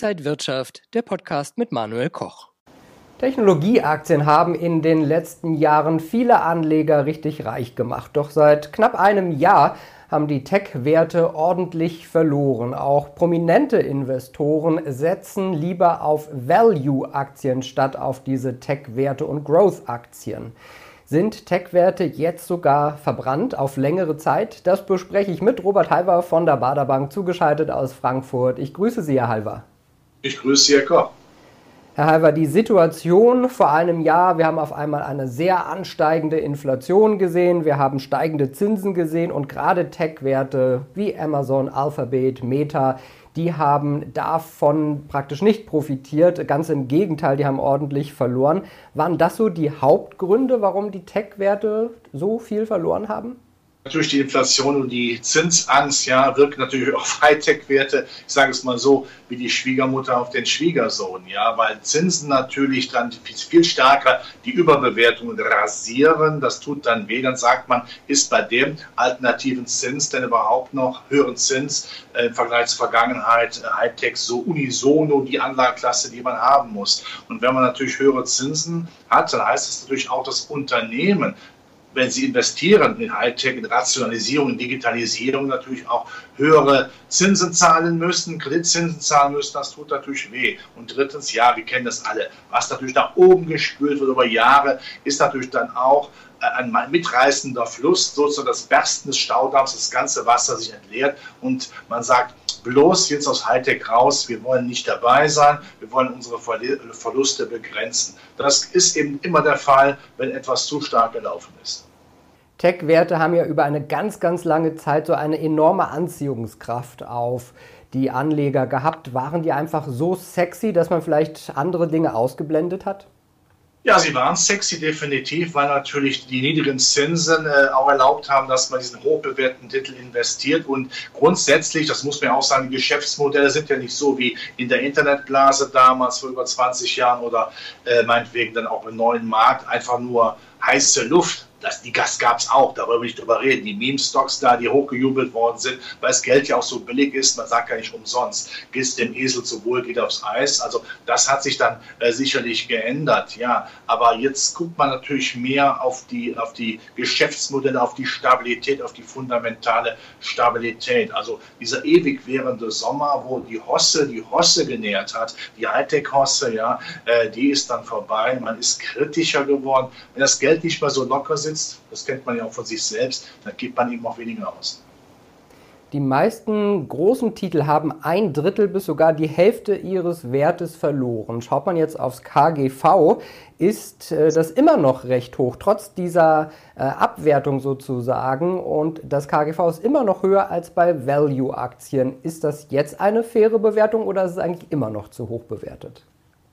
Inside Wirtschaft, der Podcast mit Manuel Koch. Technologieaktien haben in den letzten Jahren viele Anleger richtig reich gemacht. Doch seit knapp einem Jahr haben die Tech-Werte ordentlich verloren. Auch prominente Investoren setzen lieber auf Value-Aktien statt auf diese Tech-Werte und Growth-Aktien. Sind Tech-Werte jetzt sogar verbrannt auf längere Zeit? Das bespreche ich mit Robert Halver von der Baderbank, zugeschaltet aus Frankfurt. Ich grüße Sie, Herr Halver. Ich grüße Sie, Herr Koch. Herr Halver, die Situation vor einem Jahr, wir haben auf einmal eine sehr ansteigende Inflation gesehen, wir haben steigende Zinsen gesehen und gerade Tech-Werte wie Amazon, Alphabet, Meta, die haben davon praktisch nicht profitiert. Ganz im Gegenteil, die haben ordentlich verloren. Waren das so die Hauptgründe, warum die Tech-Werte so viel verloren haben? Natürlich die Inflation und die Zinsangst ja, wirkt natürlich auf Hightech-Werte, ich sage es mal so, wie die Schwiegermutter auf den Schwiegersohn, ja, weil Zinsen natürlich dann viel stärker die Überbewertungen rasieren. Das tut dann weh. Dann sagt man, ist bei dem alternativen Zins denn überhaupt noch höheren Zins äh, im Vergleich zur Vergangenheit äh, Hightech so unisono die Anlageklasse, die man haben muss. Und wenn man natürlich höhere Zinsen hat, dann heißt das natürlich auch, das Unternehmen wenn sie investieren in Hightech, in Rationalisierung, in Digitalisierung, natürlich auch höhere Zinsen zahlen müssen, Kreditzinsen zahlen müssen, das tut natürlich weh. Und drittens, ja, wir kennen das alle, was natürlich nach oben gespült wird über Jahre, ist natürlich dann auch äh, ein mitreißender Fluss, sozusagen das Bersten des Staudamms, das ganze Wasser sich entleert und man sagt, bloß jetzt aus Hightech raus, wir wollen nicht dabei sein, wir wollen unsere Verluste begrenzen. Das ist eben immer der Fall, wenn etwas zu stark gelaufen ist. Tech-Werte haben ja über eine ganz, ganz lange Zeit so eine enorme Anziehungskraft auf die Anleger gehabt. Waren die einfach so sexy, dass man vielleicht andere Dinge ausgeblendet hat? Ja, sie waren sexy definitiv, weil natürlich die niedrigen Zinsen äh, auch erlaubt haben, dass man diesen hochbewerteten Titel investiert. Und grundsätzlich, das muss man auch sagen, die Geschäftsmodelle sind ja nicht so wie in der Internetblase damals vor über 20 Jahren oder äh, meinetwegen dann auch im neuen Markt, einfach nur heiße Luft das, die Gas gab es auch, darüber will ich drüber reden. Die Meme-Stocks da, die hochgejubelt worden sind, weil das Geld ja auch so billig ist, man sagt ja nicht umsonst, gehst dem Esel zu wohl, geht aufs Eis. Also das hat sich dann äh, sicherlich geändert, ja. Aber jetzt guckt man natürlich mehr auf die, auf die Geschäftsmodelle, auf die Stabilität, auf die fundamentale Stabilität. Also dieser ewig währende Sommer, wo die Hosse die Hosse genährt hat, die Hightech-Hosse, ja, äh, die ist dann vorbei. Man ist kritischer geworden. Wenn das Geld nicht mehr so locker sitzt, sitzt, das kennt man ja auch von sich selbst, dann gibt man eben auch weniger aus. Die meisten großen Titel haben ein Drittel bis sogar die Hälfte ihres Wertes verloren. Schaut man jetzt aufs KGV, ist äh, das immer noch recht hoch, trotz dieser äh, Abwertung sozusagen. Und das KGV ist immer noch höher als bei Value-Aktien. Ist das jetzt eine faire Bewertung oder ist es eigentlich immer noch zu hoch bewertet?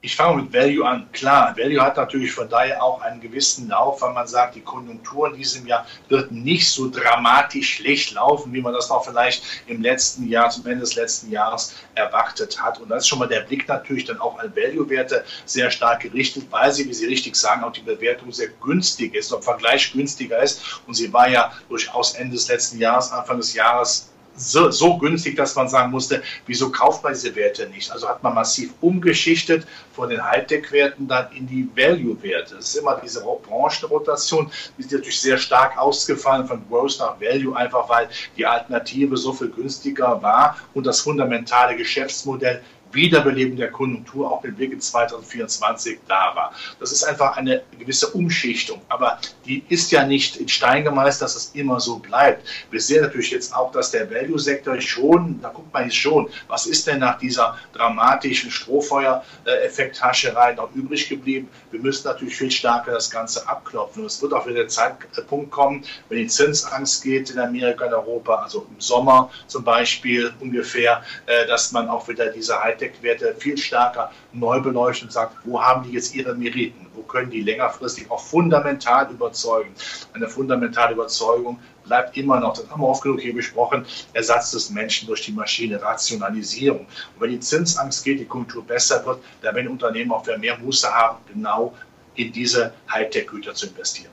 Ich fange mit Value an. Klar, Value hat natürlich von daher auch einen gewissen Lauf, weil man sagt, die Konjunktur in diesem Jahr wird nicht so dramatisch schlecht laufen, wie man das noch vielleicht im letzten Jahr, zum Ende des letzten Jahres erwartet hat. Und da ist schon mal der Blick natürlich dann auch an Value-Werte sehr stark gerichtet, weil sie, wie Sie richtig sagen, auch die Bewertung sehr günstig ist, im Vergleich günstiger ist. Und sie war ja durchaus Ende des letzten Jahres, Anfang des Jahres so, so, günstig, dass man sagen musste, wieso kauft man diese Werte nicht? Also hat man massiv umgeschichtet von den Hightech-Werten dann in die Value-Werte. Das ist immer diese Branchenrotation, die ist natürlich sehr stark ausgefallen von Growth nach Value, einfach weil die Alternative so viel günstiger war und das fundamentale Geschäftsmodell Wiederbeleben der Konjunktur auch mit Blick in 2024 da war. Das ist einfach eine gewisse Umschichtung, aber die ist ja nicht in Stein gemeißelt, dass es immer so bleibt. Wir sehen natürlich jetzt auch, dass der Value-Sektor schon, da guckt man jetzt schon, was ist denn nach dieser dramatischen Strohfeuer-Effekthascherei noch übrig geblieben? Wir müssen natürlich viel stärker das Ganze abklopfen. Und es wird auch wieder der Zeitpunkt kommen, wenn die Zinsangst geht in Amerika und Europa, also im Sommer zum Beispiel ungefähr, äh, dass man auch wieder diese Hightech Hightech-Werte viel stärker neu beleuchtet und sagt, wo haben die jetzt ihre Meriten? Wo können die längerfristig auch fundamental überzeugen? Eine fundamentale Überzeugung bleibt immer noch, das haben wir oft genug hier besprochen, Ersatz des Menschen durch die Maschine, Rationalisierung. Und wenn die Zinsangst geht, die Kultur besser wird, dann werden Unternehmen auch mehr Muße haben, genau in diese Hightech-Güter zu investieren.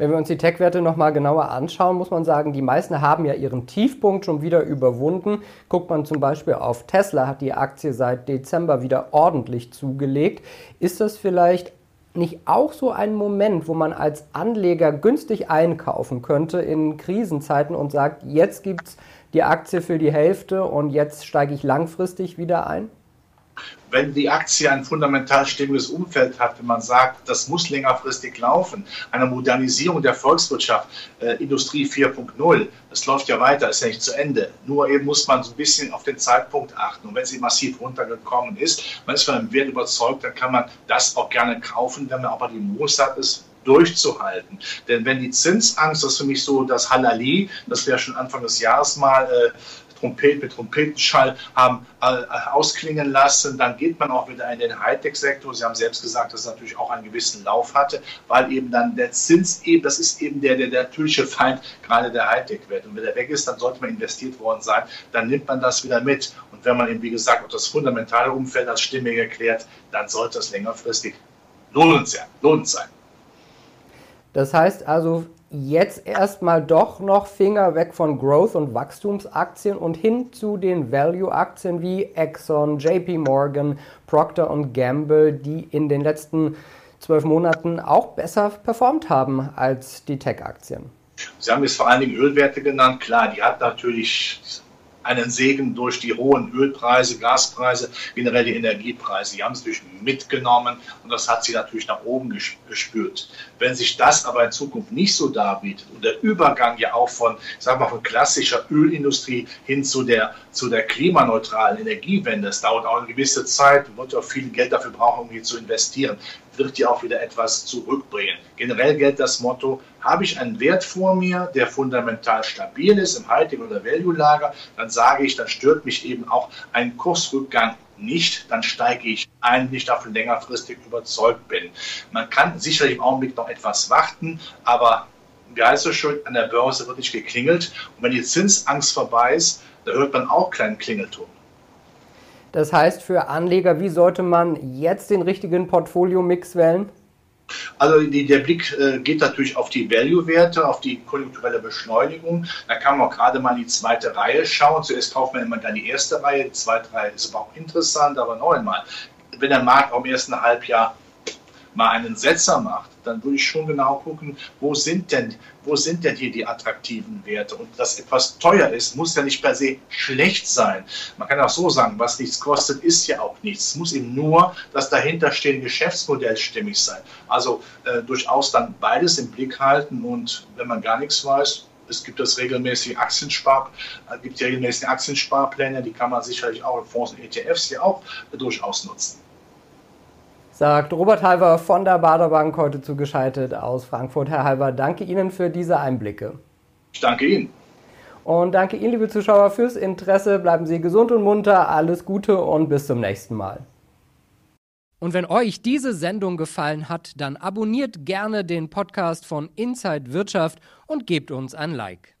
Wenn wir uns die Tech-Werte nochmal genauer anschauen, muss man sagen, die meisten haben ja ihren Tiefpunkt schon wieder überwunden. Guckt man zum Beispiel auf Tesla, hat die Aktie seit Dezember wieder ordentlich zugelegt. Ist das vielleicht nicht auch so ein Moment, wo man als Anleger günstig einkaufen könnte in Krisenzeiten und sagt, jetzt gibt es die Aktie für die Hälfte und jetzt steige ich langfristig wieder ein? Wenn die Aktie ein fundamental stimmiges Umfeld hat, wenn man sagt, das muss längerfristig laufen, eine Modernisierung der Volkswirtschaft, äh, Industrie 4.0, das läuft ja weiter, ist ja nicht zu Ende. Nur eben muss man so ein bisschen auf den Zeitpunkt achten. Und wenn sie massiv runtergekommen ist, man ist von einem Wert überzeugt, dann kann man das auch gerne kaufen, wenn man aber die Muße hat, es durchzuhalten. Denn wenn die Zinsangst, das ist für mich so das Halali, das wir schon Anfang des Jahres mal äh, Trompet mit Trompetenschall haben äh, ausklingen lassen. Dann geht man auch wieder in den Hightech-Sektor. Sie haben selbst gesagt, dass es natürlich auch einen gewissen Lauf hatte, weil eben dann der Zins eben, das ist eben der, der, der natürliche Feind gerade der Hightech-Welt. Und wenn der weg ist, dann sollte man investiert worden sein. Dann nimmt man das wieder mit. Und wenn man eben, wie gesagt, auch das fundamentale Umfeld als stimmig erklärt, dann sollte das längerfristig lohnend sein. Lohnend sein. Das heißt also, jetzt erstmal doch noch Finger weg von Growth- und Wachstumsaktien und hin zu den Value-Aktien wie Exxon, JP Morgan, Procter Gamble, die in den letzten zwölf Monaten auch besser performt haben als die Tech-Aktien. Sie haben jetzt vor allen Dingen Ölwerte genannt. Klar, die hat natürlich einen Segen durch die hohen Ölpreise, Gaspreise, generell die Energiepreise. Die haben es natürlich mitgenommen und das hat sie natürlich nach oben gespürt. Wenn sich das aber in Zukunft nicht so darbietet und der Übergang ja auch von, ich sag mal, von klassischer Ölindustrie hin zu der, zu der klimaneutralen Energiewende, es dauert auch eine gewisse Zeit, wird auch viel Geld dafür brauchen, um hier zu investieren wird dir auch wieder etwas zurückbringen. Generell gilt das Motto, habe ich einen Wert vor mir, der fundamental stabil ist im Hightech- oder Value-Lager, dann sage ich, dann stört mich eben auch ein Kursrückgang nicht, dann steige ich ein, wenn ich davon längerfristig überzeugt bin. Man kann sicherlich im Augenblick noch etwas warten, aber wie heißt es schon, an der Börse wird nicht geklingelt. Und wenn die Zinsangst vorbei ist, da hört man auch kleinen Klingelton. Das heißt, für Anleger, wie sollte man jetzt den richtigen Portfolio-Mix wählen? Also die, der Blick äh, geht natürlich auf die Value-Werte, auf die konjunkturelle Beschleunigung. Da kann man auch gerade mal in die zweite Reihe schauen. Zuerst kauft man immer dann die erste Reihe, die zweite Reihe ist aber auch interessant, aber noch einmal, wenn der Markt auch im ersten Halbjahr mal einen Setzer macht, dann würde ich schon genau gucken, wo sind denn, wo sind denn hier die attraktiven Werte? Und dass etwas teuer ist, muss ja nicht per se schlecht sein. Man kann auch so sagen, was nichts kostet, ist ja auch nichts. Es muss eben nur das dahinterstehende Geschäftsmodell stimmig sein. Also äh, durchaus dann beides im Blick halten und wenn man gar nichts weiß, es gibt das regelmäßig Aktienspar, äh, gibt ja regelmäßig Aktiensparpläne, die kann man sicherlich auch in Fonds und ETFs ja auch durchaus nutzen sagt Robert Halver von der Baderbank heute zugeschaltet aus Frankfurt. Herr Halver, danke Ihnen für diese Einblicke. Ich danke Ihnen. Und danke Ihnen, liebe Zuschauer, fürs Interesse. Bleiben Sie gesund und munter. Alles Gute und bis zum nächsten Mal. Und wenn euch diese Sendung gefallen hat, dann abonniert gerne den Podcast von Inside Wirtschaft und gebt uns ein Like.